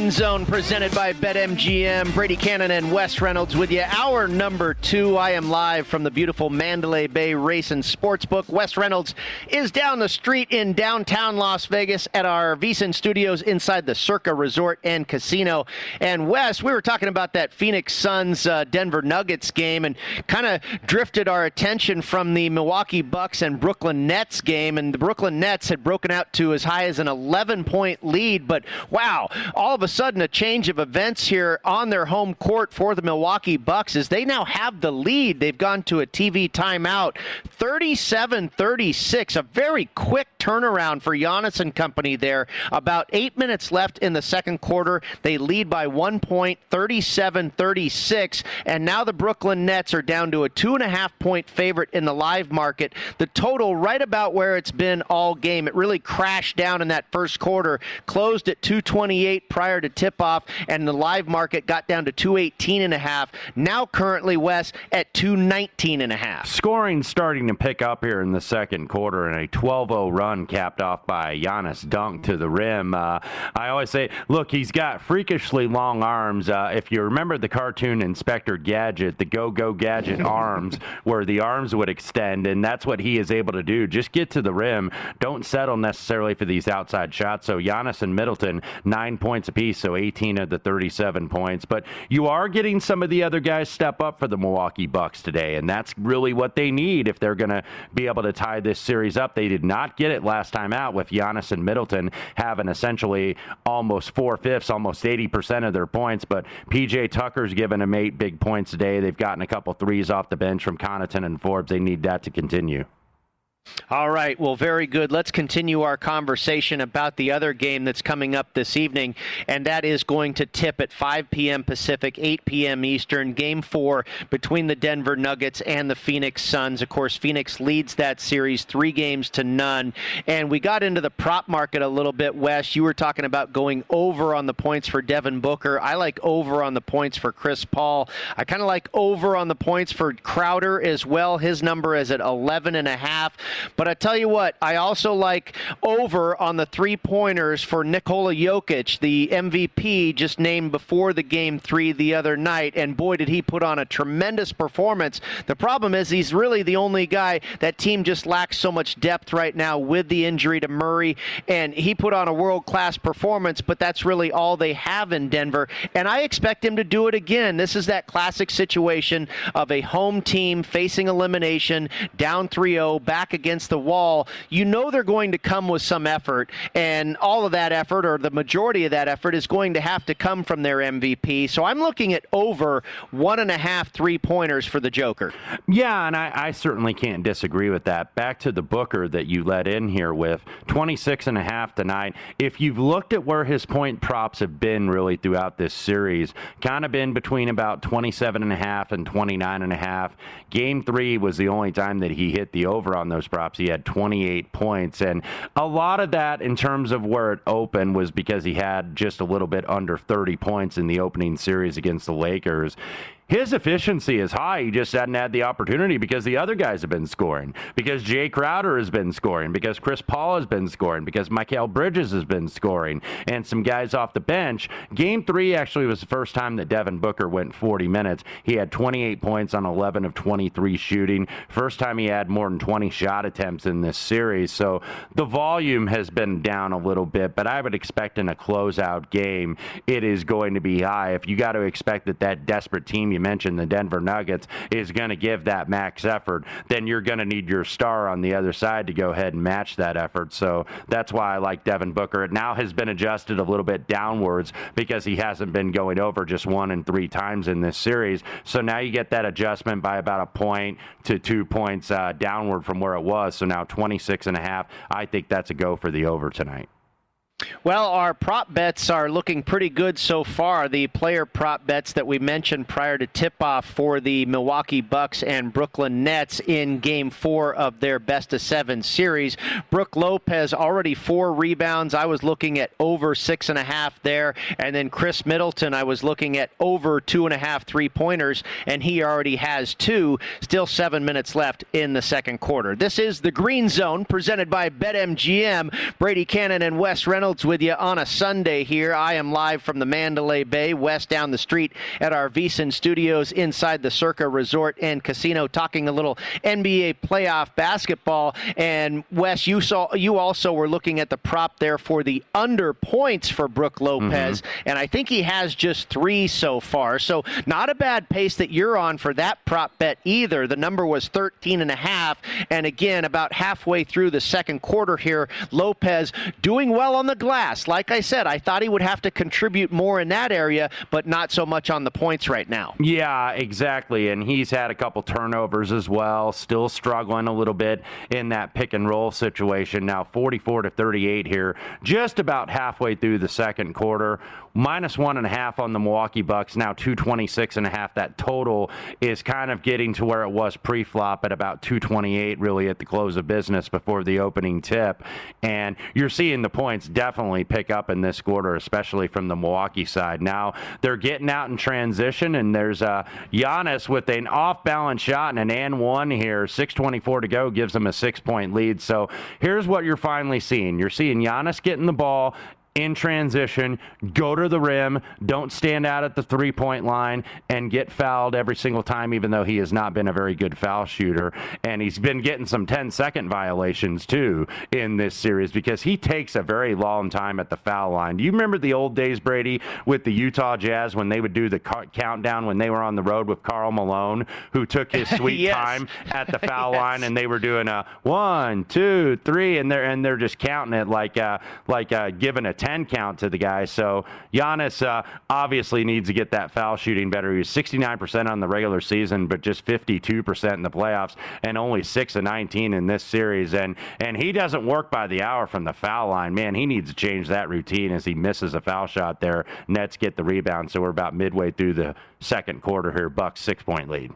Green Zone presented by BetMGM. Brady Kannon and Wes Reynolds with you. Hour number two. I am live from the beautiful Mandalay Bay Race and Sportsbook. Wes Reynolds is down the street in downtown Las Vegas at our VSiN studios inside the Circa Resort and Casino. And Wes, we were talking about that Phoenix Suns uh, Denver Nuggets game and kind of drifted our attention from the Milwaukee Bucks and Brooklyn Nets game. And the Brooklyn Nets had broken out to as high as an 11 point lead. But wow, all of a sudden a change of events here on their home court for the Milwaukee Bucks as they now have the lead. They've gone to a TV timeout 37 36. A very quick turnaround for Giannis and company there. About eight minutes left in the second quarter. They lead by one point, 37 36. And now the Brooklyn Nets are down to a two and a half point favorite in the live market. The total right about where it's been all game. It really crashed down in that first quarter, closed at 228 prior to tip off, and the live market got down to 218 and a half. Now currently Wes at 219 and a half. Scoring starting to pick up here in the second quarter, and a 12-0 run capped off by Giannis dunk to the rim. Uh, I always say, look, he's got freakishly long arms. Uh, if you remember the cartoon Inspector Gadget, the Go Go Gadget arms, where the arms would extend, and that's what he is able to do. Just get to the rim. Don't settle necessarily for these outside shots. So Giannis and Middleton, nine points apiece, so 18 of the 37 points. But you are getting some of the other guys step up for the Milwaukee Bucks today, and that's really what they need if they're going to be able to tie this series up. They did not get it last time out with Giannis and Middleton having essentially almost four fifths, almost 80% of their points. But PJ Tucker's given them eight big points today. They've gotten a couple threes off the bench from Connaughton and Forbes. They need that to continue. All right. Well, very good. Let's continue our conversation about the other game that's coming up this evening, and that is going to tip at 5 p.m. Pacific, 8 p.m. Eastern. Game four between the Denver Nuggets and the Phoenix Suns. Of course, Phoenix leads that series three games to none. And we got into the prop market a little bit, Wes. You were talking about going over on the points for Devin Booker. I like over on the points for Chris Paul. I kind of like over on the points for Crowder as well. His number is at 11 and a half. But I tell you what, I also like over on the three pointers for Nikola Jokic, the MVP just named before the game three the other night. And boy, did he put on a tremendous performance. The problem is he's really the only guy that team just lacks so much depth right now with the injury to Murray. And he put on a world class performance, but that's really all they have in Denver. And I expect him to do it again. This is that classic situation of a home team facing elimination, down 3 0, back against the wall. You know they're going to come with some effort, and all of that effort, or the majority of that effort, is going to have to come from their MVP. So I'm looking at over one and a half three pointers for the Joker. Yeah, and I, I certainly can't disagree with that. Back to the Booker that you let in here with 26 and a half tonight. If you've looked at where his point props have been really throughout this series, kind of been between about 27 and a half and 29 and a half. Game three was the only time that he hit the over on those props. He had 28 points, and a lot of that in terms of where it opened was because he had just a little bit under 30 points in the opening series against the Lakers his efficiency is high. He just hadn't had the opportunity because the other guys have been scoring, because Jay Crowder has been scoring, because Chris Paul has been scoring, because Mikal Bridges has been scoring, and some guys off the bench. Game three actually was the first time that Devin Booker went 40 minutes. He had 28 points on 11 of 23 shooting. First time he had more than 20 shot attempts in this series. So the volume has been down a little bit, but I would expect in a closeout game, it is going to be high. If you got to expect that that desperate team you mentioned, the Denver Nuggets, is going to give that max effort, then you're going to need your star on the other side to go ahead and match that effort. So that's why I like Devin Booker. It now has been adjusted a little bit downwards because he hasn't been going over just one and three times in this series. So now you get that adjustment by about a point to two points uh, downward from where it was. So now 26 and a half. I think that's a go for the over tonight. Well, our prop bets are looking pretty good so far. The player prop bets that we mentioned prior to tip off for the Milwaukee Bucks and Brooklyn Nets in game four of their best of seven series. Brook Lopez already four rebounds. I was looking at over six and a half there. And then Khris Middleton, I was looking at over two and a half three pointers, and he already has two. Still seven minutes left in the second quarter. This is the Green Zone presented by BetMGM. Brady Kannon and Wes Reynolds With you on a Sunday here. I am live from the Mandalay Bay, Wes down the street at our VSiN studios inside the Circa Resort and Casino, talking a little NBA playoff basketball. And Wes, you saw you also were looking at the prop there for the under points for Brook Lopez, mm-hmm. and I think he has just three so far. So not a bad pace that you're on for that prop bet either. The number was 13 and a half, and again about halfway through the second quarter here, Lopez doing well on the glass. Like I said, I thought he would have to contribute more in that area, but not so much on the points right now. Yeah, exactly. And he's had a couple turnovers as well, still struggling a little bit in that pick and roll situation. Now 44 to 38 here, just about halfway through the second quarter minus one and a half on the Milwaukee Bucks, now 226 and a half. That total is kind of getting to where it was pre-flop at about 228 really at the close of business before the opening tip. And you're seeing the points definitely pick up in this quarter, especially from the Milwaukee side. Now they're getting out in transition and there's uh, Giannis with an off-balance shot and an and one here, 624 to go gives them a six-point lead. So here's what you're finally seeing. You're seeing Giannis getting the ball in transition, go to the rim, don't stand out at the three point line, and get fouled every single time, even though he has not been a very good foul shooter. And he's been getting some 10 second violations too in this series because he takes a very long time at the foul line. Do you remember the old days, Brady, with the Utah Jazz when they would do the countdown when they were on the road with Karl Malone, who took his sweet yes. time at the foul yes. line and they were doing a one, two, three, and they're and they're just counting it like uh, like uh, giving a 10 count to the guy. So Giannis uh, obviously needs to get that foul shooting better. He was 69% on the regular season, but just 52% in the playoffs, and only six of 19 in this series. And and he doesn't work by the hour from the foul line. Man, he needs to change that routine as he misses a foul shot there. Nets get the rebound. So we're about midway through the second quarter here. Bucks six point lead.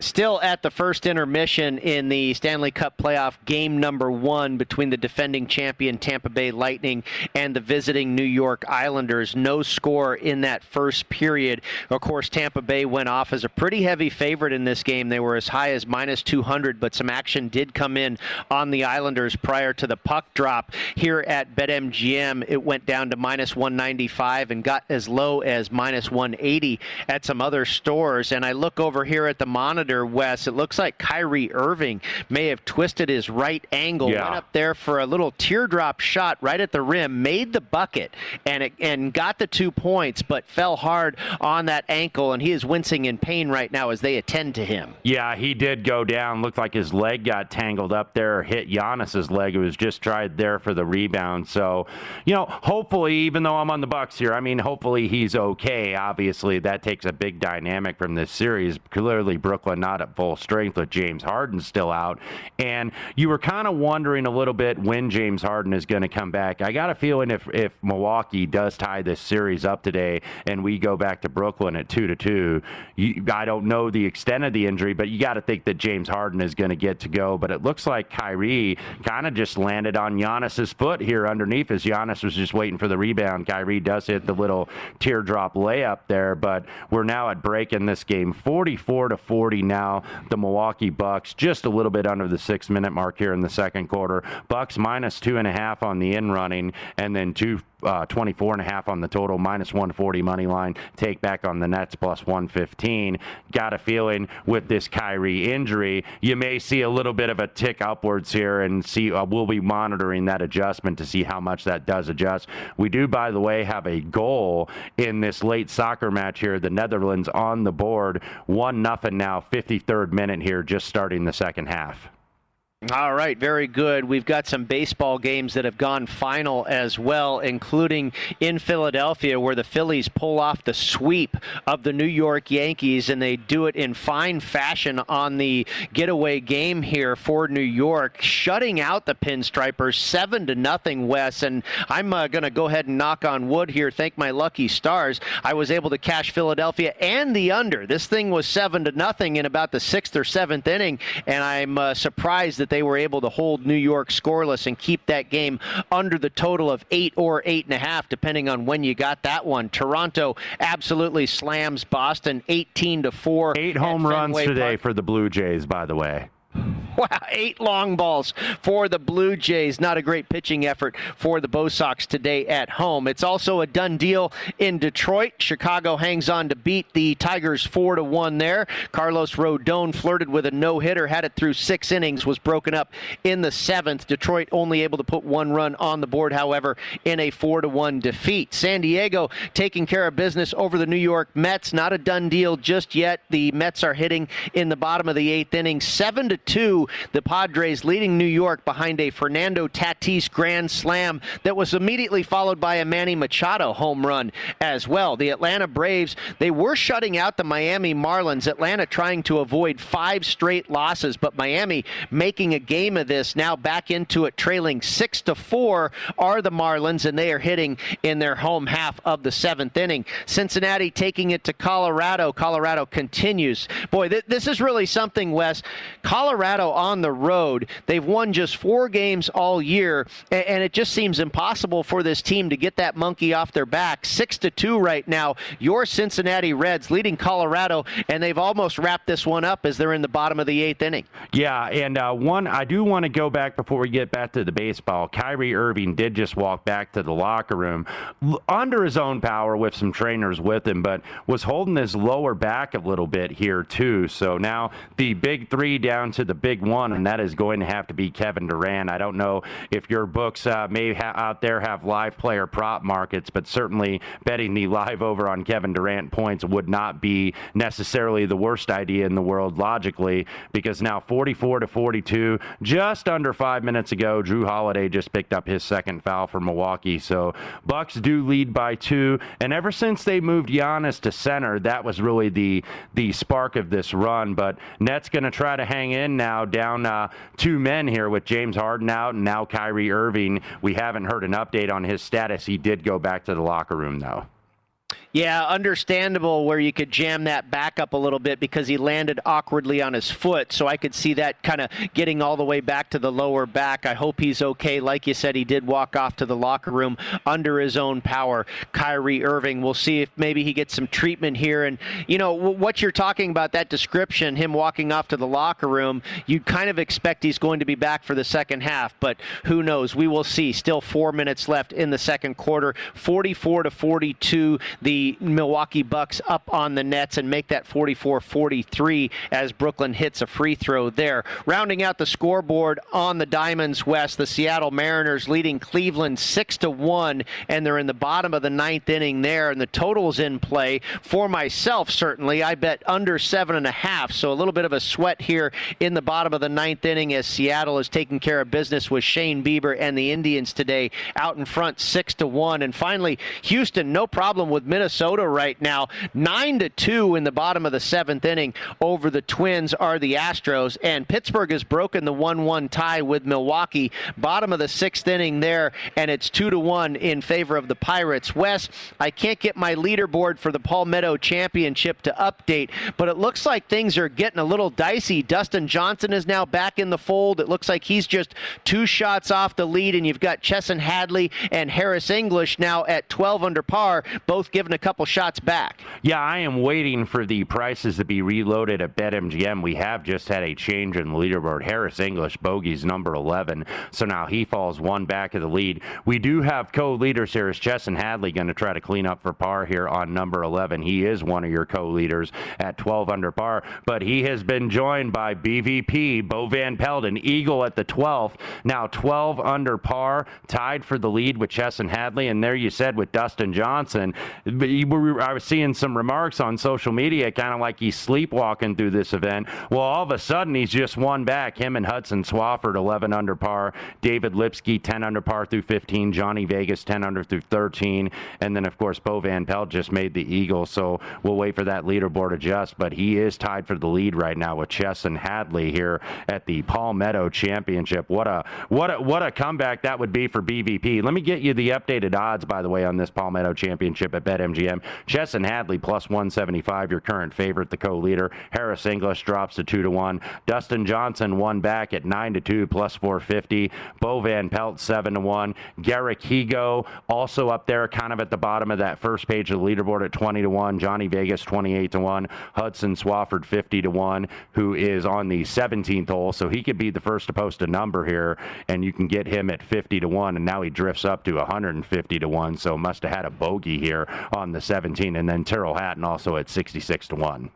Still at the first intermission in the Stanley Cup playoff game number one between the defending champion Tampa Bay Lightning and the visiting New York Islanders. No score in that first period. Of course, Tampa Bay went off as a pretty heavy favorite in this game. They were as high as minus 200, but some action did come in on the Islanders prior to the puck drop. Here at BetMGM, it went down to minus 195 and got as low as minus 180 at some other stores. And I look over here at the monitor monitor, Wes, it looks like Kyrie Irving may have twisted his right ankle, yeah. went up there for a little teardrop shot right at the rim, made the bucket, and it, and got the two points, but fell hard on that ankle, and he is wincing in pain right now as they attend to him. Yeah, he did go down. Looked like his leg got tangled up there, hit Giannis's leg. It was just tried there for the rebound. So, you know, hopefully, even though I'm on the Bucks here, I mean, hopefully he's okay. Obviously, that takes a big dynamic from this series. Clearly, Brooklyn not at full strength with James Harden still out. And you were kind of wondering a little bit when James Harden is going to come back. I got a feeling if, if Milwaukee does tie this series up today and we go back to Brooklyn at 2 to 2, you, I don't know the extent of the injury, but you got to think that James Harden is going to get to go. But it looks like Kyrie kind of just landed on Giannis's foot here underneath as Giannis was just waiting for the rebound. Kyrie does hit the little teardrop layup there, but we're now at break in this game 44 to 40 now. The Milwaukee Bucks just a little bit under the six minute mark here in the second quarter. Bucks minus two and a half on the in running, and then two uh, 24 and a half on the total, minus 140 money line. Take back on the Nets plus 115. Got a feeling with this Kyrie injury, you may see a little bit of a tick upwards here, and see uh, we'll be monitoring that adjustment to see how much that does adjust. We do, by the way, have a goal in this late soccer match here. The Netherlands on the board, one nothing now, 53rd minute here, just starting the second half. All right, very good. We've got some baseball games that have gone final as well, including in Philadelphia, where the Phillies pull off the sweep of the New York Yankees, and they do it in fine fashion on the getaway game here for New York, shutting out the Pinstripers seven to nothing. Wes, and I'm uh, going to go ahead and knock on wood here. Thank my lucky stars. I was able to cash Philadelphia and the under. This thing was seven to nothing in about the sixth or seventh inning, and I'm uh, surprised that they were able to hold New York scoreless and keep that game under the total of eight or eight and a half, depending on when you got that one. Toronto absolutely slams Boston 18 to four. Eight home runs today Park. for the Blue Jays, by the way. Wow, eight long balls for the Blue Jays. Not a great pitching effort for the Bo Sox today at home. It's also a done deal in Detroit. Chicago hangs on to beat the Tigers 4 to 1 there. Carlos Rodon flirted with a no hitter, had it through six innings, was broken up in the seventh. Detroit only able to put one run on the board, however, in a 4 to 1 defeat. San Diego taking care of business over the New York Mets. Not a done deal just yet. The Mets are hitting in the bottom of the eighth inning, 7 to 2 the Padres leading New York behind a Fernando Tatis grand slam that was immediately followed by a Manny Machado home run as well. The Atlanta Braves, they were shutting out the Miami Marlins. Atlanta trying to avoid five straight losses, but Miami making a game of this now back into it, trailing six to four are the Marlins, and they are hitting in their home half of the seventh inning. Cincinnati taking it to Colorado. Colorado continues. Boy, th- this is really something, Wes. Colorado on the road. They've won just four games all year, and it just seems impossible for this team to get that monkey off their back. Six to two right now. Your Cincinnati Reds leading Colorado, and they've almost wrapped this one up as they're in the bottom of the eighth inning. Yeah, and uh, one I do want to go back before we get back to the baseball. Kyrie Irving did just walk back to the locker room under his own power with some trainers with him, but was holding his lower back a little bit here too. So now the big three down to the big one, and that is going to have to be Kevin Durant. I don't know if your books uh, may ha- out there have live player prop markets, but certainly betting the live over on Kevin Durant points would not be necessarily the worst idea in the world logically, because now 44 to 42, just under five minutes ago, Jrue Holiday just picked up his second foul for Milwaukee. So Bucks do lead by two, and ever since they moved Giannis to center, that was really the the spark of this run. But Nets going to try to hang now down uh, two men here with James Harden out and now Kyrie Irving. We haven't heard an update on his status. He did go back to the locker room, though. Yeah, understandable where you could jam that back up a little bit because he landed awkwardly on his foot. So I could see that kind of getting all the way back to the lower back. I hope he's okay. Like you said, he did walk off to the locker room under his own power. Kyrie Irving, we'll see if maybe he gets some treatment here. And, you know, what you're talking about, that description, him walking off to the locker room, you'd kind of expect he's going to be back for the second half. But who knows? We will see. Still four minutes left in the second quarter. 44 to 42. The Milwaukee Bucks up on the nets and make that 44 43 as Brooklyn hits a free throw there. Rounding out the scoreboard on the Diamonds Wes, the Seattle Mariners leading Cleveland 6 to 1, and they're in the bottom of the ninth inning there, and the total's in play. For myself, certainly, I bet under 7.5, so a little bit of a sweat here in the bottom of the ninth inning as Seattle is taking care of business with Shane Bieber and the Indians today out in front 6 to 1. And finally, Houston, no problem with Minnesota. Minnesota right now. Nine to two in the bottom of the seventh inning over the Twins are the Astros, and Pittsburgh has broken the one-one tie with Milwaukee. Bottom of the sixth inning there, and it's two to one in favor of the Pirates. Wes, I can't get my leaderboard for the Palmetto Championship to update, but it looks like things are getting a little dicey. Dustin Johnson is now back in the fold. It looks like he's just two shots off the lead, and you've got Chesson Hadley and Harris English now at 12 under par, both given a couple shots back. Yeah, I am waiting for the prices to be reloaded at BetMGM. We have just had a change in the leaderboard. Harris English, bogey's number 11. So now he falls one back of the lead. We do have co-leaders here. Is Chesson Hadley going to try to clean up for par here on number 11? He is one of your co-leaders at 12 under par, but he has been joined by BVP, Bo Van Pelt, an Eagle at the 12th. Now 12 under par, tied for the lead with Chesson Hadley. And there you said with Dustin Johnson, I was seeing some remarks on social media, kind of like he's sleepwalking through this event. Well, all of a sudden, he's just one back. Him and Hudson Swafford, 11 under par. David Lipsky, 10 under par through 15. Johnny Vegas, 10 under through 13. And then, of course, Bo Van Pelt just made the Eagle. So we'll wait for that leaderboard adjust. But he is tied for the lead right now with Chesson Hadley here at the Palmetto Championship. What a what a what a comeback that would be for BVP. Let me get you the updated odds, by the way, on this Palmetto Championship at BetMGM. MGM. Chesson Hadley plus 175, your current favorite, the co-leader. Harris English drops to two to one. Dustin Johnson one back at nine to two plus 450. Bo Van Pelt seven to one. Garrick Higgo also up there, kind of at the bottom of that first page of the leaderboard at 20 to one. Johnny Vegas 28 to one. Hudson Swafford 50 to one, who is on the 17th hole, so he could be the first to post a number here, and you can get him at 50 to one, and now he drifts up to 150 to one. So must have had a bogey here on the 17, and then Tyrrell Hatton also at 66 to 1.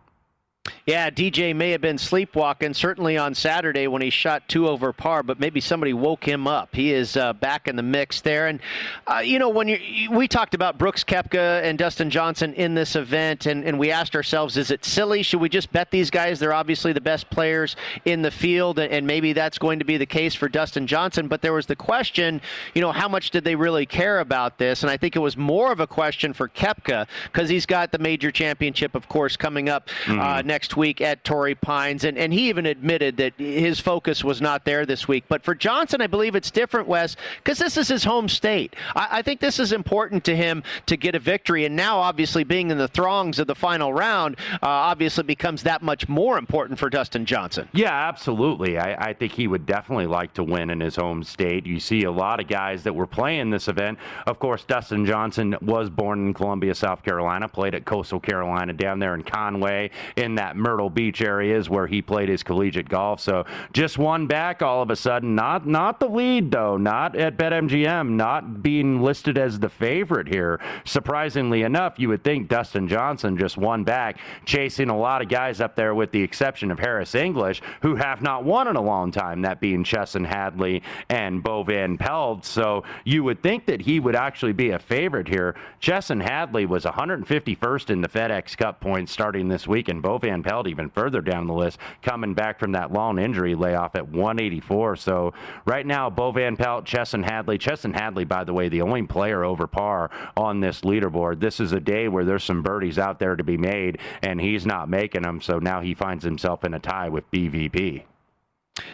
Yeah, DJ may have been sleepwalking, certainly on Saturday when he shot two over par, but maybe somebody woke him up. He is uh, back in the mix there. And, uh, you know, when you, we talked about Brooks Koepka and Dustin Johnson in this event, and, and we asked ourselves, is it silly? Should we just bet these guys? They're obviously the best players in the field, and maybe that's going to be the case for Dustin Johnson. But there was the question, you know, how much did they really care about this? And I think it was more of a question for Koepka because he's got the major championship, of course, coming up mm-hmm. uh, next next week at Torrey Pines. And, and he even admitted that his focus was not there this week. But for Johnson, I believe it's different, Wes, because this is his home state. I, I think this is important to him to get a victory. And now, obviously, being in the throngs of the final round uh, obviously becomes that much more important for Dustin Johnson. Yeah, absolutely. I, I think he would definitely like to win in his home state. You see a lot of guys that were playing this event. Of course, Dustin Johnson was born in Columbia, South Carolina, played at Coastal Carolina down there in Conway in that Myrtle Beach areas where he played his collegiate golf. So just one back all of a sudden. Not not the lead though. Not at BetMGM. Not being listed as the favorite here. Surprisingly enough, you would think Dustin Johnson just one back, chasing a lot of guys up there, with the exception of Harris English, who have not won in a long time. That being Chesson Hadley and Bo Van Pelt. So you would think that he would actually be a favorite here. Chesson Hadley was 151st in the FedEx Cup points starting this week, and Bo Van Pelt even further down the list, coming back from that long injury layoff at 184. So right now, Bo Van Pelt, Chesson Hadley. Chesson Hadley, by the way, the only player over par on this leaderboard. This is a day where there's some birdies out there to be made, and he's not making them. So now he finds himself in a tie with BVP.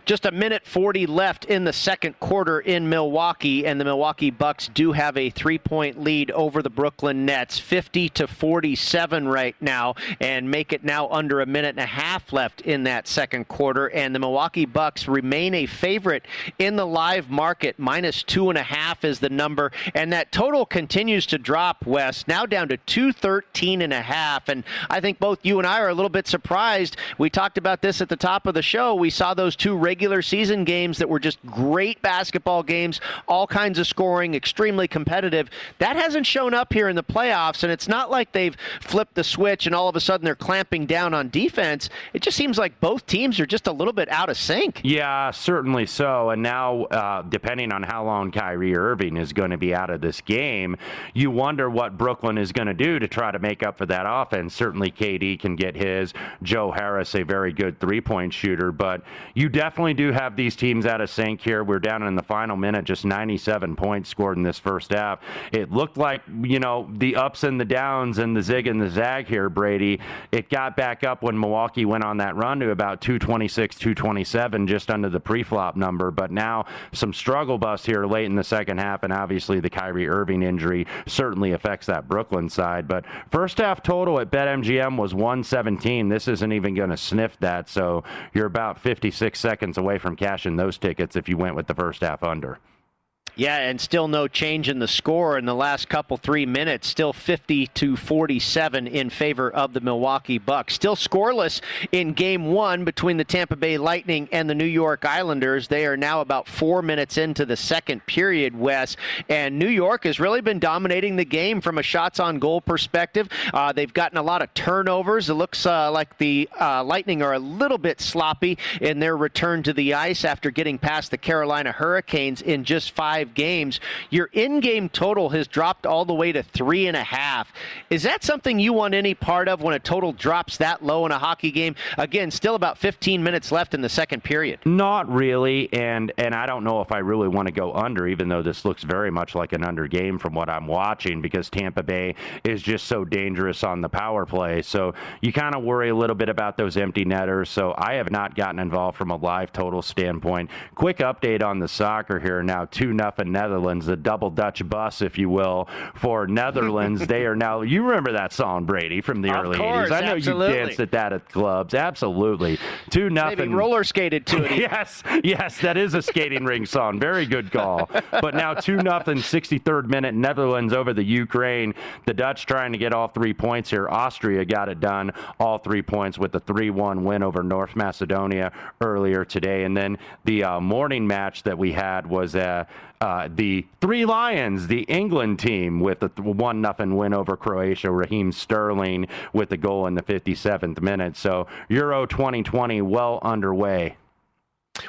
Just a minute 40 left in the second quarter in Milwaukee, and the Milwaukee Bucks do have a three-point lead over the Brooklyn Nets, 50 to 47 right now, and make it now under a minute and a half left in that second quarter. And the Milwaukee Bucks remain a favorite in the live market, minus two and a half is the number, and that total continues to drop. Wes now down to 213 and a half, and I think both you and I are a little bit surprised. We talked about this at the top of the show. We saw those two regular season games that were just great basketball games, all kinds of scoring, extremely competitive. That hasn't shown up here in the playoffs, and it's not like they've flipped the switch and all of a sudden they're clamping down on defense. It just seems like both teams are just a little bit out of sync. Yeah, certainly so. And now, uh, depending on how long Kyrie Irving is going to be out of this game, you wonder what Brooklyn is going to do to try to make up for that offense. Certainly, KD can get his. Joe Harris, a very good three point shooter, but you definitely do have these teams out of sync here. We're down in the final minute, just 97 points scored in this first half. It looked like, you know, the ups and the downs and the zig and the zag here, Brady. It got back up when Milwaukee went on that run to about 226, 227, just under the pre-flop number. But now some struggle bust here late in the second half, and obviously the Kyrie Irving injury certainly affects that Brooklyn side. But first half total at BetMGM was 117. This isn't even going to sniff that, so you're about 56 seconds away from cashing those tickets if you went with the first half under. Yeah, and still no change in the score in the last couple three minutes. Still 50 to 47 in favor of the Milwaukee Bucks. Still scoreless in Game One between the Tampa Bay Lightning and the New York Islanders. They are now about four minutes into the second period, Wes, and New York has really been dominating the game from a shots on goal perspective. Uh, they've gotten a lot of turnovers. It looks uh, like the uh, Lightning are a little bit sloppy in their return to the ice after getting past the Carolina Hurricanes in just five five games. Your in game total has dropped all the way to three and a half. Is that something you want any part of when a total drops that low in a hockey game? Again, still about 15 minutes left in the second period. Not really. And, and I don't know if I really want to go under, even though this looks very much like an under game from what I'm watching because Tampa Bay is just so dangerous on the power play. So you kind of worry a little bit about those empty netters. So I have not gotten involved from a live total standpoint. Quick update on the soccer here now 2 nothing and Netherlands, the double Dutch bus, if you will, for Netherlands. they are now. You remember that song, Brady, from the of early course, 80s. I know absolutely. you danced at that at clubs. Absolutely. Two nothing. Maybe roller skated to it. yes, yes, that is a skating ring song. Very good call. But now two nothing, 63rd minute, Netherlands over the Ukraine. The Dutch trying to get all three points here. Austria got it done, all three points with a 3-1 win over North Macedonia earlier today. And then the uh, morning match that we had was uh, uh, the Three Lions, the England team, with a one nothing win over Croatia. Raheem Sterling with the goal in the 57th minute. So Euro 2020 well underway.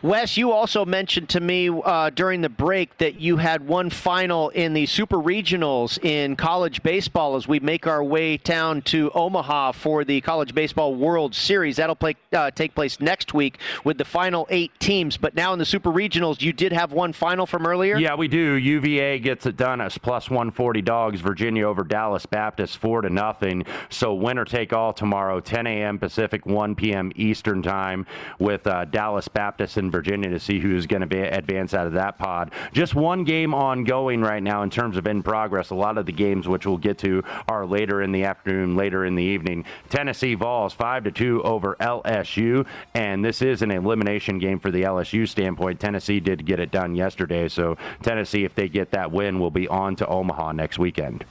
Wes, you also mentioned to me uh, during the break that you had one final in the Super Regionals in college baseball as we make our way down to Omaha for the College Baseball World Series. That'll play, uh, take place next week with the final eight teams. But now in the Super Regionals, you did have one final from earlier? Yeah, we do. UVA gets it done as plus 140 dogs. Virginia over Dallas Baptist, 4 to nothing. So winner take all tomorrow, 10 a.m. Pacific, 1 p.m. Eastern time with uh, Dallas Baptist in Virginia to see who's going to be advance out of that pod. Just one game ongoing right now in terms of in progress. A lot of the games, which we'll get to, are later in the afternoon, later in the evening. Tennessee Vols five to two over LSU, and this is an elimination game for the LSU standpoint. Tennessee did get it done yesterday, so Tennessee, if they get that win, will be on to Omaha next weekend.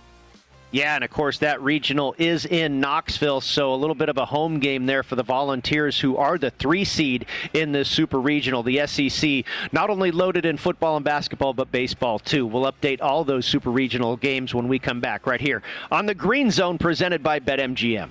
Yeah, and of course that regional is in Knoxville, so a little bit of a home game there for the Volunteers, who are the three seed in this Super Regional. The SEC not only loaded in football and basketball, but baseball too. We'll update all those Super Regional games when we come back right here on the Green Zone, presented by BetMGM.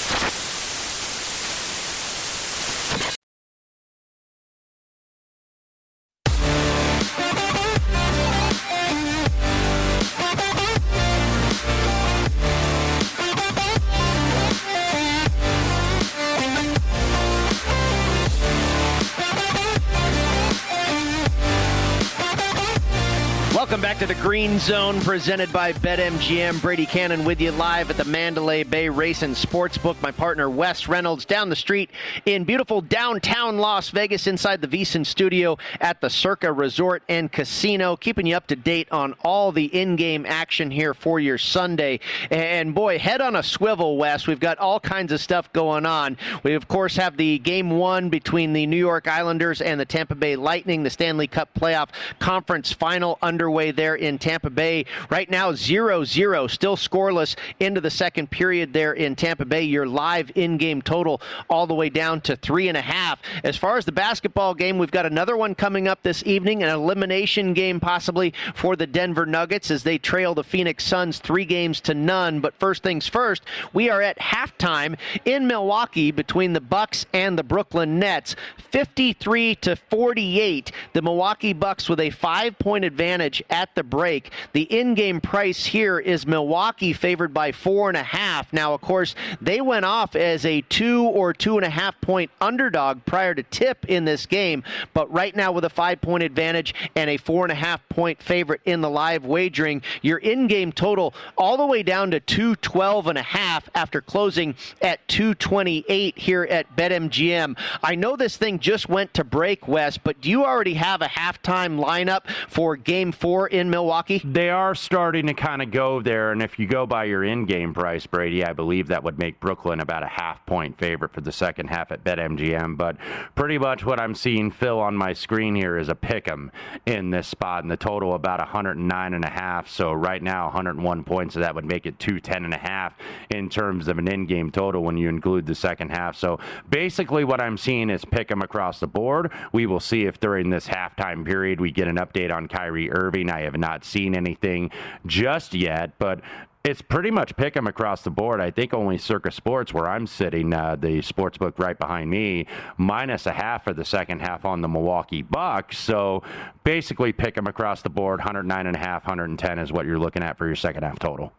Green Zone presented by BetMGM. Brady Kannon with you live at the Mandalay Bay Race and Sportsbook. My partner Wes Reynolds down the street in beautiful downtown Las Vegas inside the VSiN studio at the Circa Resort and Casino. Keeping you up to date on all the in-game action here for your Sunday. And boy, head on a swivel, Wes. We've got all kinds of stuff going on. We of course have the game one between the New York Islanders and the Tampa Bay Lightning, the Stanley Cup playoff conference final underway there in Tampa Bay. Right now, 0 0, still scoreless into the second period there in Tampa Bay. Your live in game total all the way down to three and a half. As far as the basketball game, we've got another one coming up this evening, an elimination game possibly for the Denver Nuggets as they trail the Phoenix Suns three games to none. But first things first, we are at halftime in Milwaukee between the Bucks and the Brooklyn Nets. 53 to 48. The Milwaukee Bucks with a five point advantage at the break. The in game price here is Milwaukee favored by four and a half. Now, of course, they went off as a two or two and a half point underdog prior to tip in this game, but right now with a five point advantage and a four and a half point favorite in the live wagering, your in game total all the way down to 212 and a half after closing at 228 here at BetMGM. I know this thing just went to break, Wes, but do you already have a halftime lineup for game four in Milwaukee? They are starting to kind of go there, and if you go by your in-game price, Brady, I believe that would make Brooklyn about a half-point favorite for the second half at BetMGM. But pretty much what I'm seeing, Phil, on my screen here is a pick'em in this spot, and the total about 109 and a half. So right now, 101 points, so that would make it 210 and a half in terms of an in-game total when you include the second half. So basically, what I'm seeing is pick'em across the board. We will see if during this halftime period we get an update on Kyrie Irving. I have not seen anything just yet, but it's pretty much pick 'em across the board. I think only Circa Sports, where I'm sitting, uh, the sports book right behind me, minus a half for the second half on the Milwaukee Bucks. So basically, pick 'em across the board. 109 and a half, 110 is what you're looking at for your second half total.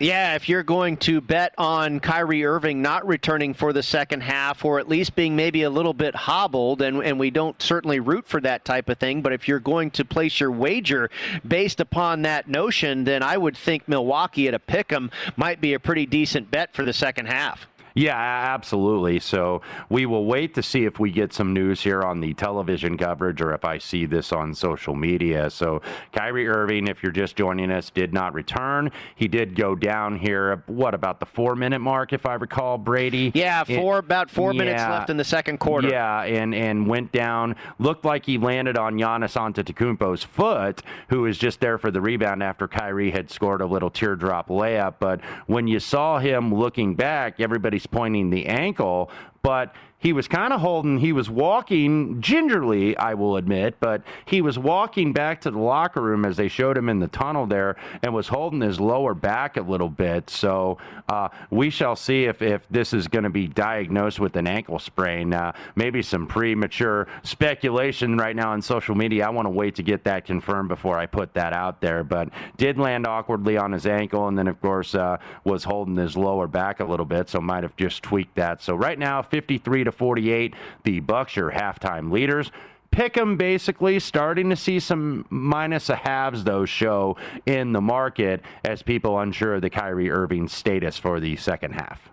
Yeah, if you're going to bet on Kyrie Irving not returning for the second half or at least being maybe a little bit hobbled, and, and we don't certainly root for that type of thing, but if you're going to place your wager based upon that notion, then I would think Milwaukee at a pick 'em might be a pretty decent bet for the second half. Yeah, absolutely. So we will wait to see if we get some news here on the television coverage or if I see this on social media. So Kyrie Irving, if you're just joining us, did not return. He did go down here, what, about the four minute mark, if I recall, Brady? Yeah, four It- about four minutes left in the second quarter. Yeah, and, and went down. Looked like he landed on Giannis Antetokounmpo's foot, who was just there for the rebound after Kyrie had scored a little teardrop layup. But when you saw him looking back, everybody's pointing the ankle, but he was kind of holding, he was walking gingerly, I will admit, but he was walking back to the locker room as they showed him in the tunnel there and was holding his lower back a little bit. So uh, we shall see if, if this is going to be diagnosed with an ankle sprain. Uh, maybe some premature speculation right now on social media. I want to wait to get that confirmed before I put that out there, but did land awkwardly on his ankle and then, of course, uh, was holding his lower back a little bit, so might have just tweaked that. So right now, 53 to 48, the Bucks are halftime leaders. Pick 'em basically starting to see some minus a halves though show in the market as people unsure of the Kyrie Irving status for the second half.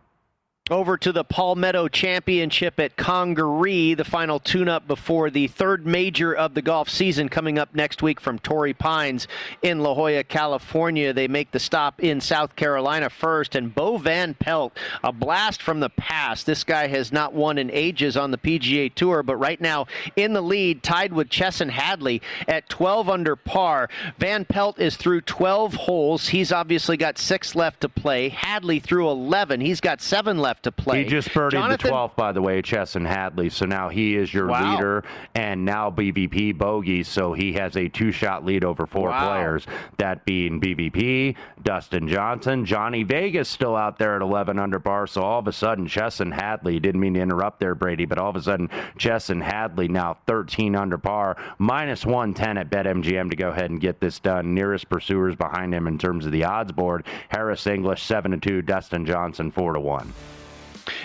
Over to the Palmetto Championship at Congaree, the final tune-up before the third major of the golf season coming up next week from Torrey Pines in La Jolla, California. They make the stop in South Carolina first, and Bo Van Pelt, a blast from the past. This guy has not won in ages on the PGA Tour, but right now in the lead, tied with Chesson Hadley at 12 under par. Van Pelt is through 12 holes. He's obviously got six left to play. Hadley through 11. He's got seven left to play. He just birdied Jonathan- the 12th, by the way, Chesson Hadley. So now he is your Wow. leader and now BVP bogey. So he has a two shot lead over four Wow. players, that being BVP, Dustin Johnson, Johnny Vegas still out there at 11 under par. So all of a sudden, Chesson Hadley, didn't mean to interrupt there, Brady, but all of a sudden, Chesson Hadley now 13 under par, minus 110 at BetMGM to go ahead and get this done. Nearest pursuers behind him in terms of the odds board Harris English 7 to 2, Dustin Johnson 4 to 1.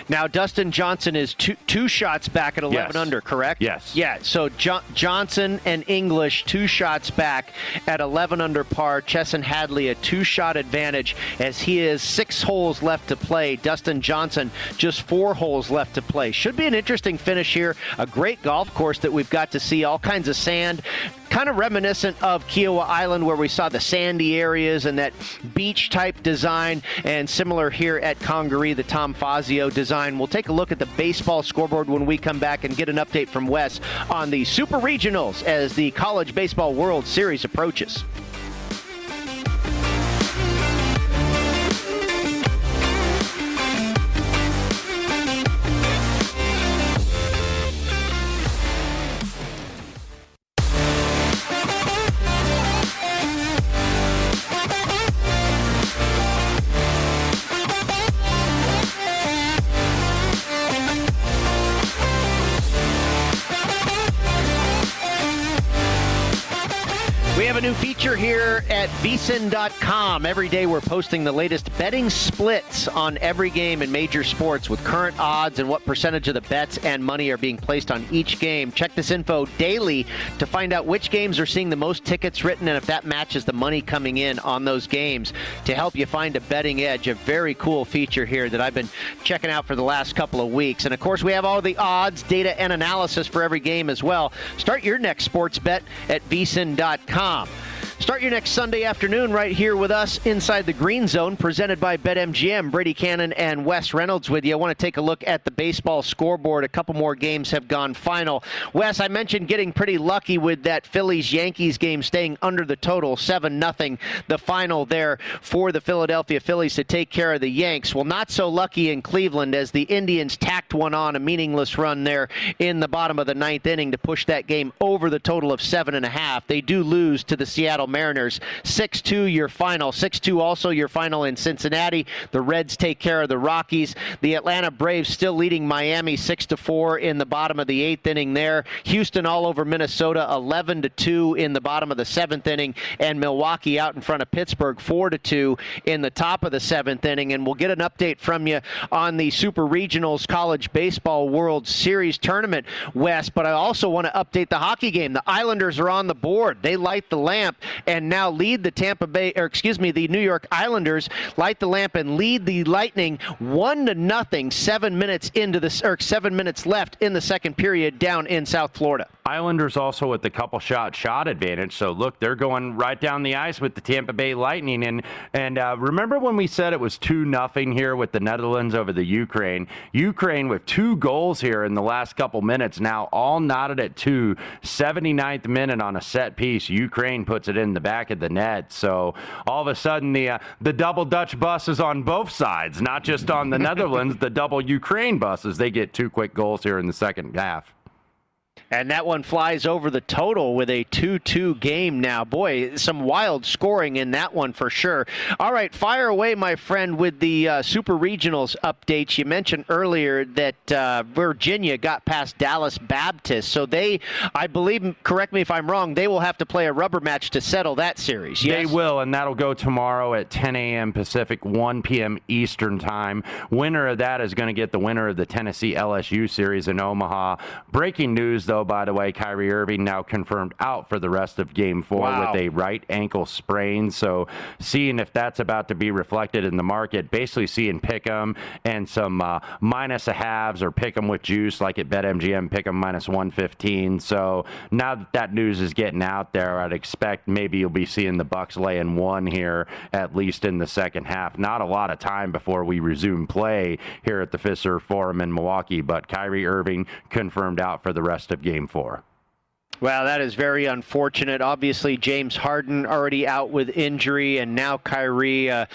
Now, Dustin Johnson is two, two shots back at 11 Yes. under, correct? Yes. Yeah, so jo- Johnson and English, two shots back at 11 under par. Chesson Hadley, a two shot advantage as he is six holes left to play. Dustin Johnson, just four holes left to play. Should be an interesting finish here. A great golf course that we've got to see, all kinds of sand. Kind of reminiscent of Kiawah Island, where we saw the sandy areas and that beach type design, and similar here at Congaree, the Tom Fazio design. We'll take a look at the baseball scoreboard when we come back and get an update from Wes on the Super Regionals as the College Baseball World Series approaches. New feature here at vsin.com. Every day we're posting the latest betting splits on every game in major sports with current odds and what percentage of the bets and money are being placed on each game. Check this info daily to find out which games are seeing the most tickets written and if that matches the money coming in on those games to help you find a betting edge. A very cool feature here that I've been checking out for the last couple of weeks. And of course, we have all the odds, data, and analysis for every game as well. Start your next sports bet at vsin.com. Start your next Sunday afternoon right here with us inside the Green Zone, presented by BetMGM. Brady Kannon and Wes Reynolds with you. I want to take a look at the baseball scoreboard. A couple more games have gone final. Wes, I mentioned getting pretty lucky with that Phillies Yankees game staying under the total, 7 0, the final there for the Philadelphia Phillies to take care of the Yanks. Well, not so lucky in Cleveland as the Indians tacked one on, a meaningless run there in the bottom of the ninth inning to push that game over the total of 7.5. They do lose to the Seattle Mariners. 6 2 your final. 6 2 also your final in Cincinnati. The Reds take care of the Rockies. The Atlanta Braves still leading Miami 6 4 in the bottom of the eighth inning there. Houston all over Minnesota 11 2 in the bottom of the seventh inning. And Milwaukee out in front of Pittsburgh 4 2 in the top of the seventh inning. And we'll get an update from you on the Super Regionals College Baseball World Series tournament, Wes. But I also want to update the hockey game. The Islanders are on the board. They light the lamp and now lead the Tampa Bay, or excuse me, the New York Islanders light the lamp and lead the Lightning one to nothing. Seven minutes into the, or seven minutes left in the second period down in South Florida. Islanders also with the couple shot shot advantage. So look, they're going right down the ice with the Tampa Bay Lightning. And and uh, remember when we said it was two nothing here with the Netherlands over the Ukraine? Ukraine with two goals here in the last couple minutes. Now all knotted at two. 79th minute on a set piece. Ukraine puts it in the back of the net. So all of a sudden the uh, the double Dutch bus is on both sides, not just on the Netherlands. The double Ukraine buses. They get two quick goals here in the second half. And that one flies over the total with a 2 2 game now. Boy, some wild scoring in that one for sure. All right, fire away, my friend, with the uh, Super Regionals updates. You mentioned earlier that uh, Virginia got past Dallas Baptist. So they, I believe, correct me if I'm wrong, they will have to play a rubber match to settle that series. Yes? They will, and that'll go tomorrow at 10 a.m. Pacific, 1 p.m. Eastern Time. Winner of that is going to get the winner of the Tennessee LSU series in Omaha. Breaking news, though by the way, Kyrie Irving now confirmed out for the rest of game four wow. with a right ankle sprain. So, seeing if that's about to be reflected in the market, basically seeing pick 'em and some uh, minus a halves or pick 'em with juice like at BetMGM, pick 'em minus 115. So, now that that news is getting out there, I'd expect maybe you'll be seeing the Bucks laying one here, at least in the second half. Not a lot of time before we resume play here at the Fiserv Forum in Milwaukee, but Kyrie Irving confirmed out for the rest of game four. Well, that is very unfortunate. Obviously, James Harden already out with injury, and now Kyrie. Uh,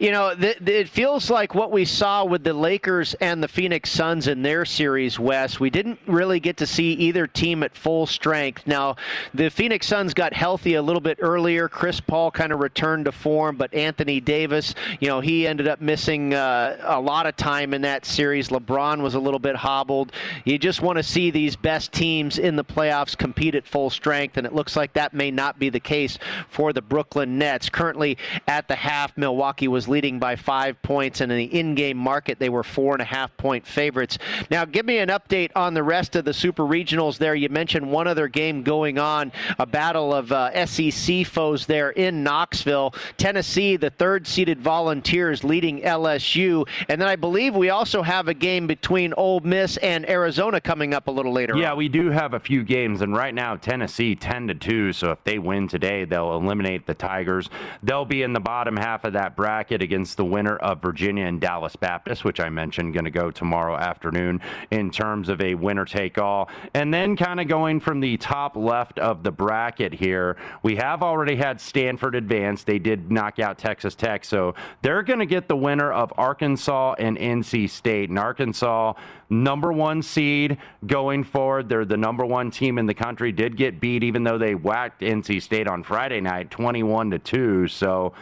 you know, th- th- it feels like what we saw with the Lakers and the Phoenix Suns in their series, Wes. We didn't really get to see either team at full strength. Now, the Phoenix Suns got healthy a little bit earlier. Chris Paul kind of returned to form, but Anthony Davis, you know, he ended up missing uh, a lot of time in that series. LeBron was a little bit hobbled. You just want to see these best teams in the playoffs compete compete at full strength, and it looks like that may not be the case for the Brooklyn Nets. Currently at the half, Milwaukee was leading by five points, and in the in game market, they were four and a half point favorites. Now, give me an update on the rest of the Super Regionals there. You mentioned one other game going on, a battle of uh, SEC foes there in Knoxville. Tennessee, the third seeded Volunteers, leading LSU. And then I believe we also have a game between Ole Miss and Arizona coming up a little later. Yeah, on. we do have a few games, and right right now Tennessee 10 to 2. So if they win today, they'll eliminate the Tigers. They'll be in the bottom half of that bracket against the winner of Virginia and Dallas Baptist, which I mentioned going to go tomorrow afternoon in terms of a winner take all. And then kind of going from the top left of the bracket here, we have already had Stanford advance. They did knock out Texas Tech. So they're going to get the winner of Arkansas and NC State. And Arkansas, number one seed going forward. They're the number one team in the country. Did get beat, even though they whacked NC State on Friday night, 21 to two. So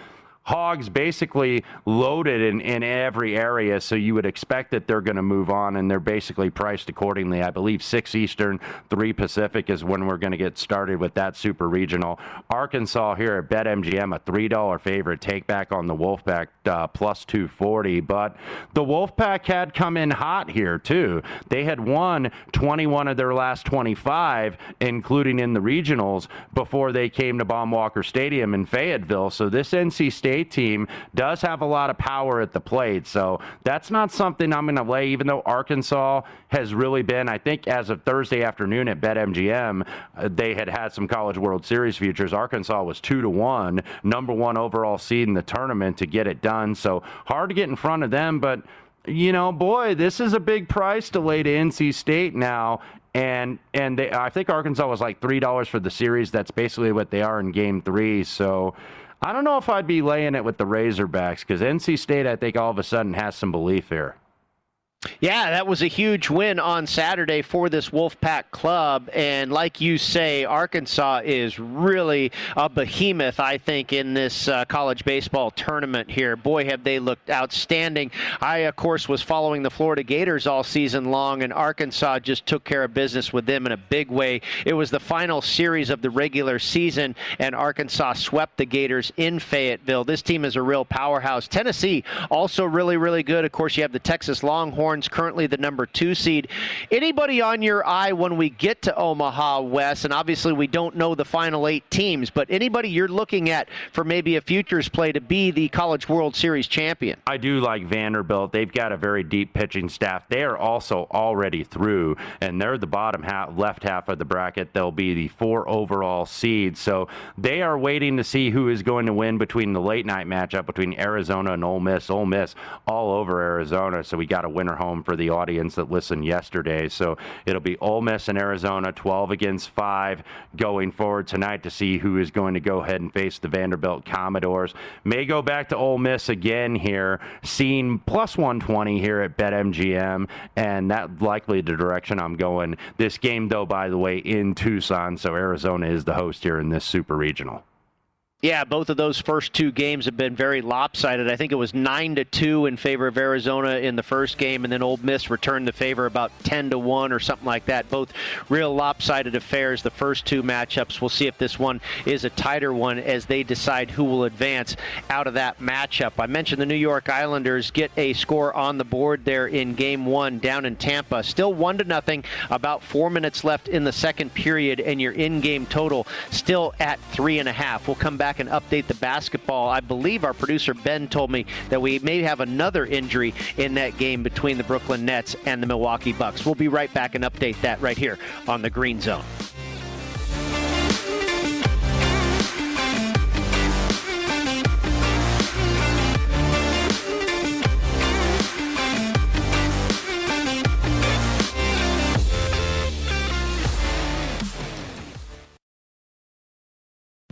Hogs basically loaded in, in every area, so you would expect that they're going to move on, and they're basically priced accordingly. I believe 6 Eastern, 3 Pacific is when we're going to get started with that super regional. Arkansas here at BetMGM, a $3 favorite, take back on the Wolfpack uh, plus 240. But the Wolfpack had come in hot here, too. They had won 21 of their last 25, including in the regionals, before they came to Baum Walker Stadium in Fayetteville. So this NC State State team does have a lot of power at the plate. So that's not something I'm going to lay, even though Arkansas has really been, I think, as of Thursday afternoon at BetMGM, uh, they had had some College World Series futures. Arkansas was two to one, number one overall seed in the tournament to get it done. So hard to get in front of them, but you know, boy, this is a big price to lay to NC State now. And and they, I think Arkansas was like three dollars for the series. That's basically what they are in Game Three. So I don't know if I'd be laying it with the Razorbacks because NC State, I think, all of a sudden has some belief here. Yeah, that was a huge win on Saturday for this Wolfpack club. And like you say, Arkansas is really a behemoth, I think, in this uh, college baseball tournament here. Boy, have they looked outstanding. I, of course, was following the Florida Gators all season long, and Arkansas just took care of business with them in a big way. It was the final series of the regular season, and Arkansas swept the Gators in Fayetteville. This team is a real powerhouse. Tennessee, also really, really good. Of course, you have the Texas Longhorns currently the number two seed. Anybody on your eye when we get to Omaha Wes? And obviously, we don't know the final eight teams, but anybody you're looking at for maybe a futures play to be the College World Series champion? I do like Vanderbilt. They've got a very deep pitching staff. They are also already through, and they're the bottom half, left half of the bracket. They'll be the four overall seed. So they are waiting to see who is going to win between the late night matchup between Arizona and Ole Miss. Ole Miss all over Arizona, so we got a winner home for the audience that listened yesterday. So it'll be Ole Miss and Arizona, 12 against 5, going forward tonight to see who is going to go ahead and face the Vanderbilt Commodores. May go back to Ole Miss again here, seeing plus 120 here at BetMGM, and that likely the direction I'm going. This game, though, by the way, in Tucson, so Arizona is the host here in this super regional. Yeah, both of those first two games have been very lopsided. I think it was nine to two in favor of Arizona in the first game, and then Ole Miss returned the favor about ten to one or something like that. Both real lopsided affairs. The first two matchups. We'll see if this one is a tighter one as they decide who will advance out of that matchup. I mentioned the New York Islanders get a score on the board there in Game One down in Tampa. Still one to nothing. About four minutes left in the second period, and your in-game total still at three and a half. We'll come back back and update the basketball. I believe our producer Ben told me that we may have another injury in that game between the Brooklyn Nets and the Milwaukee Bucks. We'll be right back and update that right here on the Green Zone.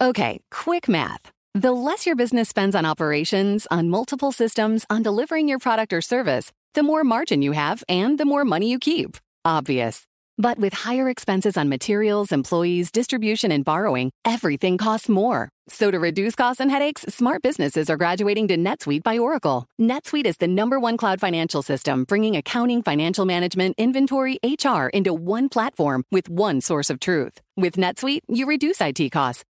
Okay, quick math. The less your business spends on operations, on multiple systems, on delivering your product or service, the more margin you have and the more money you keep. Obvious. But with higher expenses on materials, employees, distribution, and borrowing, everything costs more. So to reduce costs and headaches, smart businesses are graduating to NetSuite by Oracle. NetSuite is the number one cloud financial system, bringing accounting, financial management, inventory, HR into one platform with one source of truth. With NetSuite, you reduce IT costs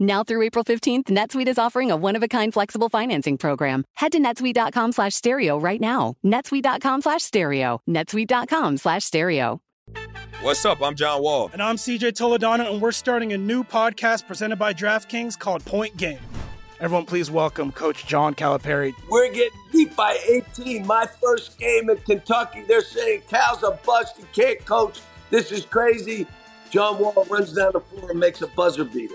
Now through April 15th, NetSuite is offering a one-of-a-kind flexible financing program. Head to netsuite.com slash stereo right now. netsuite.com slash stereo. netsuite.com slash stereo. What's up? I'm John Wall. And I'm CJ Toledano, and we're starting a new podcast presented by DraftKings called Point Game. Everyone, please welcome Coach John Calipari. We're getting beat by 18. My first game in Kentucky, they're saying Cal's a bust. He can't coach. This is crazy. John Wall runs down the floor and makes a buzzer beater.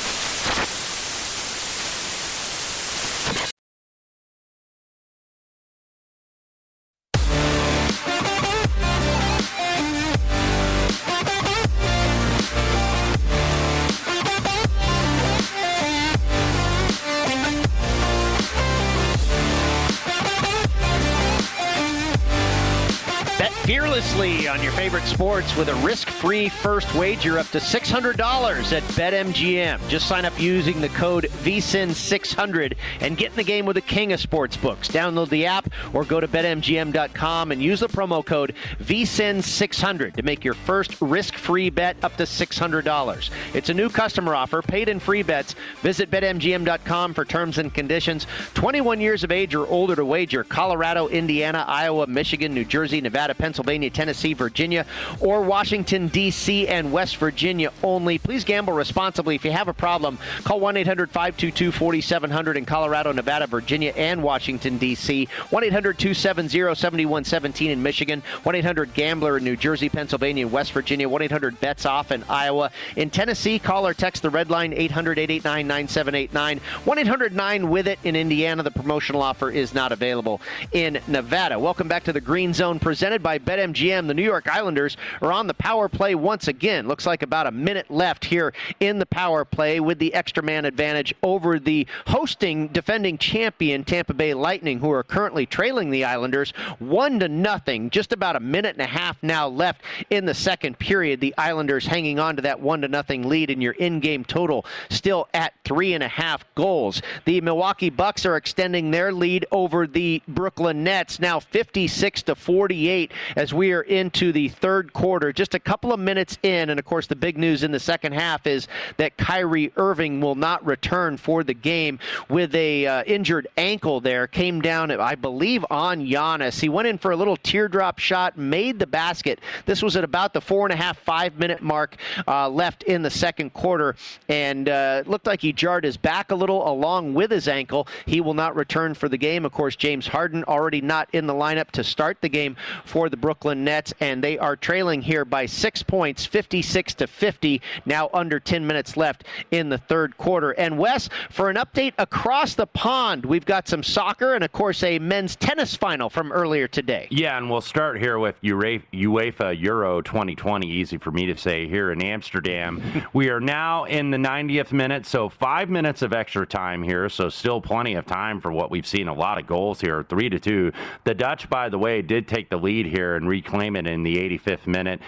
Sports with a risk-free first wager up to $600 at BetMGM. Just sign up using the code VSIN600 and get in the game with the king of sportsbooks. Download the app or go to betmgm.com and use the promo code VSIN600 to make your first risk-free bet up to $600. It's a new customer offer, paid in free bets. Visit betmgm.com for terms and conditions. 21 years of age or older to wager. Colorado, Indiana, Iowa, Michigan, New Jersey, Nevada, Pennsylvania, Tennessee, Virginia, or Washington, D.C. and West Virginia only. Please gamble responsibly. If you have a problem, call 1 800 522 4700 in Colorado, Nevada, Virginia, and Washington, D.C. 1 800 270 7117 in Michigan. 1 800 Gambler in New Jersey, Pennsylvania, and West Virginia. 1 800 Bets Off in Iowa. In Tennessee, call or text the red line 800 889 9789. 1 800 9 with it in Indiana. The promotional offer is not available in Nevada. Welcome back to the Green Zone presented by BetMGM. The New York Islanders are on the power play once again. Looks like about a minute left here in the power play with the extra man advantage over the hosting defending champion Tampa Bay Lightning, who are currently trailing the Islanders one to nothing. Just about a minute and a half now left in the second period. The Islanders hanging on to that one to nothing lead, and your in-game total still at three and a half goals. The Milwaukee Bucks are extending their lead over the Brooklyn Nets now 56 to 48 as we are into the third quarter. Just a couple of minutes in, and of course, the big news in the second half is that Kyrie Irving will not return for the game with a uh, injured ankle. There came down, I believe, on Giannis. He went in for a little teardrop shot, made the basket. This was at about the four and a half, five minute mark uh, left in the second quarter, and uh, looked like he jarred his back a little along with his ankle. He will not return for the game. Of course, James Harden already not in the lineup to start the game for the Brooklyn Nets, and they are trailing here by six points, 56 to 50. Now under 10 minutes left in the third quarter. And Wes, for an update across the pond, we've got some soccer and of course a men's tennis final from earlier today. Yeah, and we'll start here with UEFA Euro 2020. Easy for me to say here in Amsterdam. we are now in the 90th minute, so five minutes of extra time here. So still plenty of time for what we've seen. A lot of goals here, three to two. The Dutch, by the way, did take the lead here and reclaim it in the 85th minute.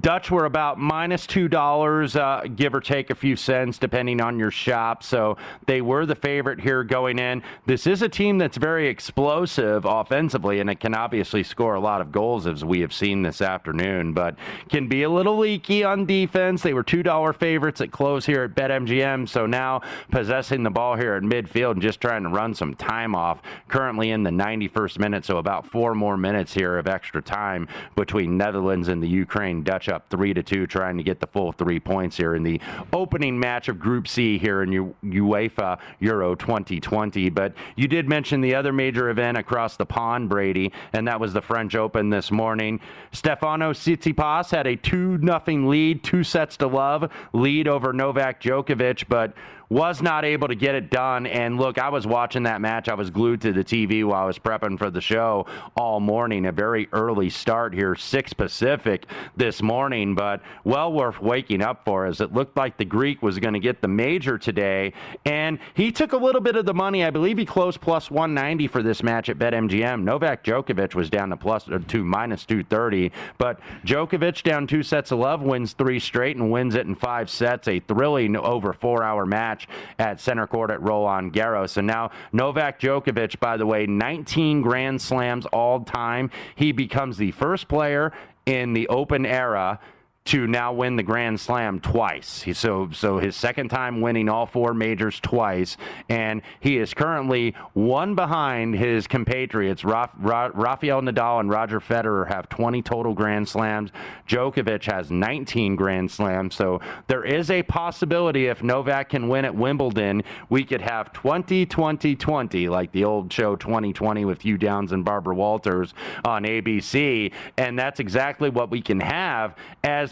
Dutch were about minus two dollars, uh, give or take a few cents, depending on your shop. So they were the favorite here going in. This is a team that's very explosive offensively, and it can obviously score a lot of goals, as we have seen this afternoon, but can be a little leaky on defense. They were two dollar favorites at close here at BetMGM. So now possessing the ball here at midfield and just trying to run some time off. Currently in the 91st minute, so about four more minutes here of extra time between Netherlands and the Ukraine. Dutch up three to two, trying to get the full three points here in the opening match of Group C here in U- UEFA Euro 2020. But you did mention the other major event across the pond, Brady, and that was the French Open this morning. Stefano Tsitsipas had a 2 nothing lead, two sets to love lead over Novak Djokovic, but was not able to get it done. And look, I was watching that match. I was glued to the TV while I was prepping for the show all morning. A very early start here, 6 Pacific this morning, but well worth waking up for as it looked like the Greek was going to get the major today. And he took a little bit of the money. I believe he closed plus 190 for this match at BetMGM. Novak Djokovic was down to plus to minus 230, but Djokovic down two sets of love wins three straight and wins it in five sets. A thrilling over four hour match at center court at Roland Garros. And now Novak Djokovic, by the way, 19 Grand Slams all time. He becomes the first player in the Open era to now win the Grand Slam twice. He, so, so his second time winning all four majors twice, and he is currently one behind his compatriots. Raf, Ra, Rafael Nadal and Roger Federer have 20 total Grand Slams. Djokovic has 19 Grand Slams. So there is a possibility if Novak can win at Wimbledon, we could have 20, 20, 20, like the old show 2020 with Hugh Downs and Barbara Walters on ABC, and that's exactly what we can have as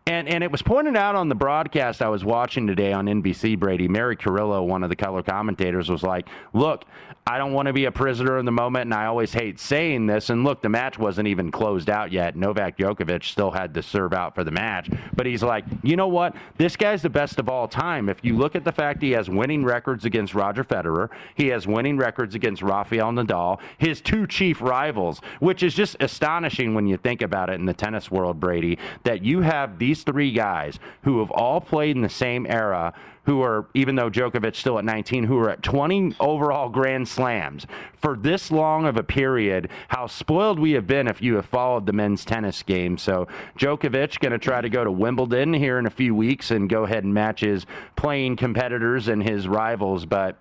and and it was pointed out on the broadcast I was watching today on NBC. Brady Mary Carillo, one of the color commentators, was like, "Look, I don't want to be a prisoner in the moment, and I always hate saying this. And look, the match wasn't even closed out yet. Novak Djokovic still had to serve out for the match, but he's like, you know what? This guy's the best of all time. If you look at the fact he has winning records against Roger Federer, he has winning records against Rafael Nadal, his two chief rivals, which is just astonishing when you think about it in the tennis world, Brady, that you have these three guys who have all played in the same era who are, even though Djokovic still at 19, who are at 20 overall Grand Slams for this long of a period. How spoiled we have been if you have followed the men's tennis game. So Djokovic going to try to go to Wimbledon here in a few weeks and go ahead and match his playing competitors and his rivals, but.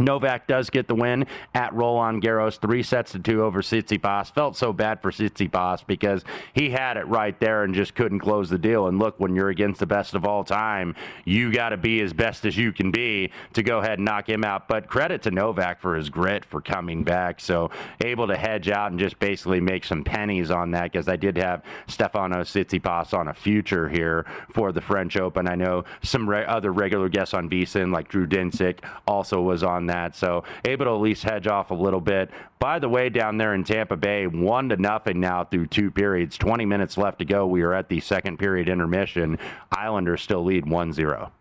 Novak does get the win at Roland Garros, three sets to two over Tsitsipas. Felt so bad for Tsitsipas because he had it right there and just couldn't close the deal. And look, when you're against the best of all time, you got to be as best as you can be to go ahead and knock him out. But credit to Novak for his grit for coming back. So able to hedge out and just basically make some pennies on that because I did have Stefano Tsitsipas on a future here for the French Open. I know some re- other regular guests on VSiN like Drew Dinsick also was on that. So able to at least hedge off a little bit. By the way, down there in Tampa Bay, one to nothing now through two periods. 20 minutes left to go. We are at the second period intermission. Islanders still lead 1 0.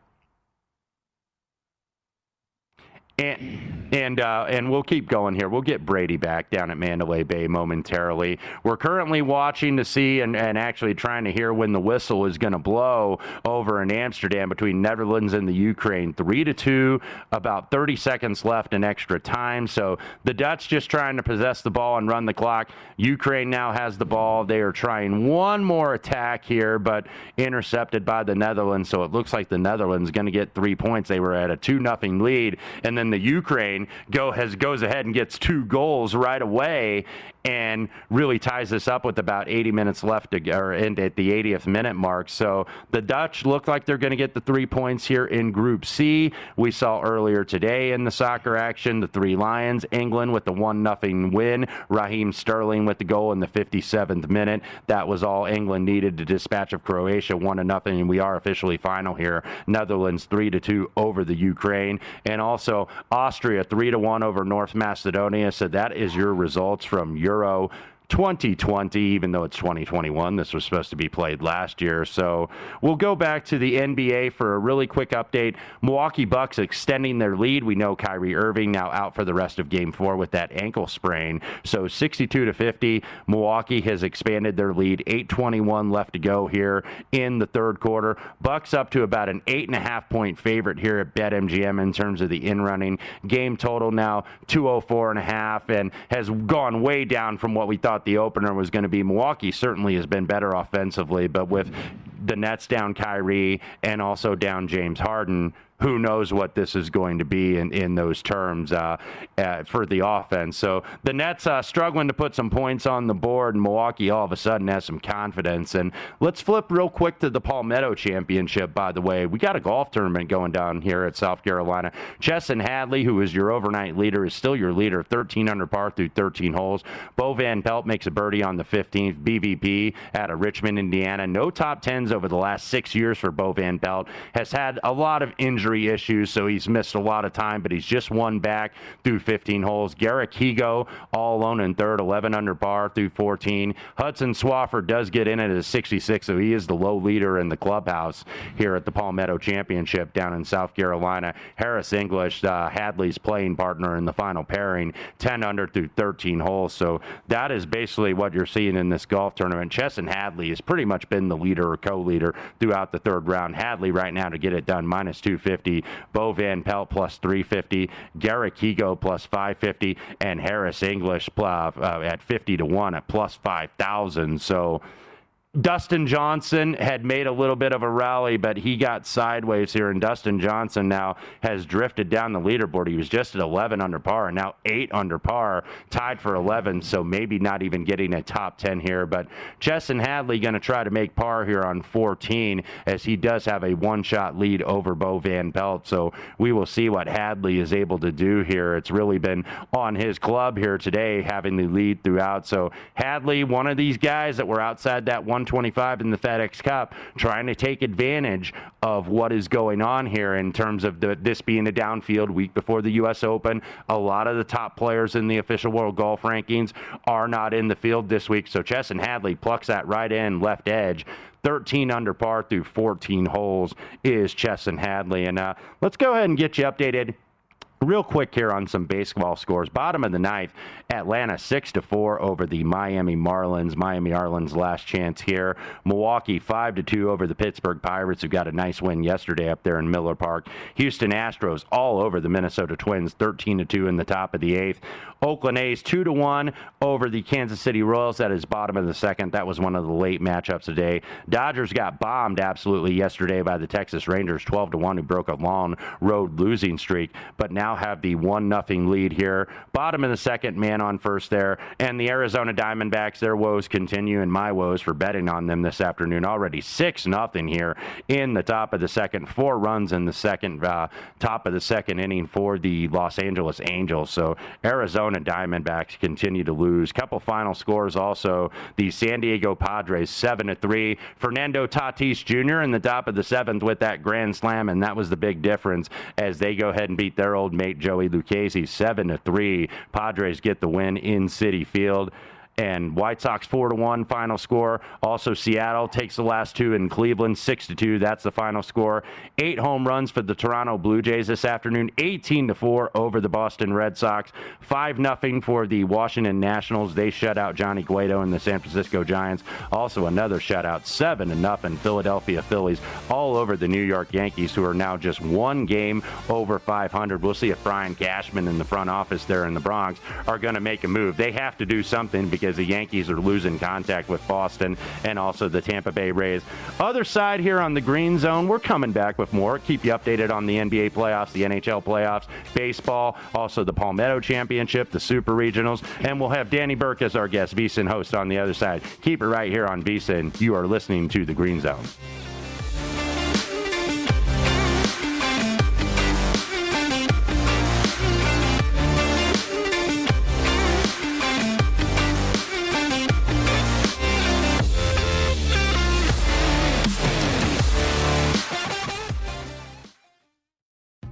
And and uh, and we'll keep going here. We'll get Brady back down at Mandalay Bay momentarily. We're currently watching to see and, and actually trying to hear when the whistle is going to blow over in Amsterdam between Netherlands and the Ukraine. Three to two, about 30 seconds left in extra time. So the Dutch just trying to possess the ball and run the clock. Ukraine now has the ball. They are trying one more attack here, but intercepted by the Netherlands. So it looks like the Netherlands going to get three points. They were at a two nothing lead, and then the Ukraine go has goes ahead and gets two goals right away and really ties this up with about 80 minutes left to, or end at the 80th minute mark. So the Dutch look like they're going to get the three points here in Group C. We saw earlier today in the soccer action the three Lions, England with the one nothing win, Raheem Sterling with the goal in the 57th minute. That was all England needed to dispatch of Croatia one to nothing, and we are officially final here. Netherlands three to two over the Ukraine, and also Austria three to one over North Macedonia. So that is your results from Euro 2020, even though it's 2021. This was supposed to be played last year. So we'll go back to the NBA for a really quick update. Milwaukee Bucks extending their lead. We know Kyrie Irving now out for the rest of game four with that ankle sprain. So 62 to 50. Milwaukee has expanded their lead. 821 left to go here in the third quarter. Bucks up to about an eight and a half point favorite here at BetMGM in terms of the in running. Game total now 204 and a half and has gone way down from what we thought the opener was going to be. Milwaukee certainly has been better offensively, but with the Nets down Kyrie and also down James Harden, who knows what this is going to be in, in those terms uh, uh, for the offense. So the Nets uh, struggling to put some points on the board, and Milwaukee all of a sudden has some confidence. And let's flip real quick to the Palmetto Championship, by the way. We got a golf tournament going down here at South Carolina. Chesson Hadley, who is your overnight leader, is still your leader, 13 under par through 13 holes. Bo Van Pelt makes a birdie on the 15th. BVP out of Richmond, Indiana. No top 10s over the last six years for Bo Van Pelt. Has had a lot of injuries injury issues, so he's missed a lot of time, but he's just one back through 15 holes. Garrick Higgo all alone in third, 11 under par through 14. Hudson Swafford does get in at a 66, so he is the low leader in the clubhouse here at the Palmetto Championship down in South Carolina. Harris English, uh, Hadley's playing partner in the final pairing, 10 under through 13 holes. So that is basically what you're seeing in this golf tournament. Chesson Hadley has pretty much been the leader or co-leader throughout the third round. Hadley right now to get it done minus 250, Bo Van Pelt plus 350, Garrick Higgo plus 550, and Harris English uh, at 50 to one at plus 5,000. So Dustin Johnson had made a little bit of a rally, but he got sideways here, and Dustin Johnson now has drifted down the leaderboard. He was just at 11 under par, and now 8 under par, tied for 11, so maybe not even getting a top 10 here. But Chesson Hadley going to try to make par here on 14, as he does have a one shot lead over Bo Van Pelt. So we will see what Hadley is able to do here. It's really been on his club here today, having the lead throughout. So Hadley, one of these guys that were outside that one 125 in the FedEx Cup, trying to take advantage of what is going on here in terms of the, this being a downfield week before the U.S. Open. A lot of the top players in the official world golf rankings are not in the field this week. So Chesson Hadley plucks that right end left edge. 13 under par through 14 holes is Chesson Hadley. And uh, let's go ahead and get you updated Real quick here on some baseball scores. Bottom of the ninth, Atlanta six to four over the Miami Marlins. Miami Marlins last chance here. Milwaukee five to two over the Pittsburgh Pirates, who got a nice win yesterday up there in Miller Park. Houston Astros all over the Minnesota Twins, thirteen to two in the top of the eighth. Oakland A's two to one over the Kansas City Royals. That is bottom of the second. That was one of the late matchups today. Dodgers got bombed absolutely yesterday by the Texas Rangers, twelve to one, who broke a long road losing streak, but now have the 1 nothing lead here. Bottom of the second, man on first there. And the Arizona Diamondbacks, their woes continue, and my woes for betting on them this afternoon. Already 6 nothing here in the top of the second. Four runs in the second, uh, top of the second inning for the Los Angeles Angels. So Arizona Diamondbacks continue to lose. Couple final scores also. The San Diego Padres 7 to 3. Fernando Tatis Jr. in the top of the seventh with that grand slam, and that was the big difference as they go ahead and beat their old mate Joey seven to three. Padres get the win in Citi Field and White Sox four to one final score. Also, Seattle takes the last two in Cleveland six to two. That's the final score. Eight home runs for the Toronto Blue Jays this afternoon. 18 to four over the Boston Red Sox. Five nothing for the Washington Nationals. They shut out Johnny Cueto and the San Francisco Giants. Also another shutout, seven to nothing. Philadelphia Phillies all over the New York Yankees, who are now just one game over 500. We'll see if Brian Cashman in the front office there in the Bronx are going to make a move. They have to do something because as the Yankees are losing contact with Boston and also the Tampa Bay Rays. Other side here on the green zone, we're coming back with more. Keep you updated on the NBA playoffs, the NHL playoffs, baseball, also the Palmetto Championship, the Super Regionals, and we'll have Danny Burke as our guest, VSIN host on the other side. Keep it right here on VSIN. You are listening to the Green Zone.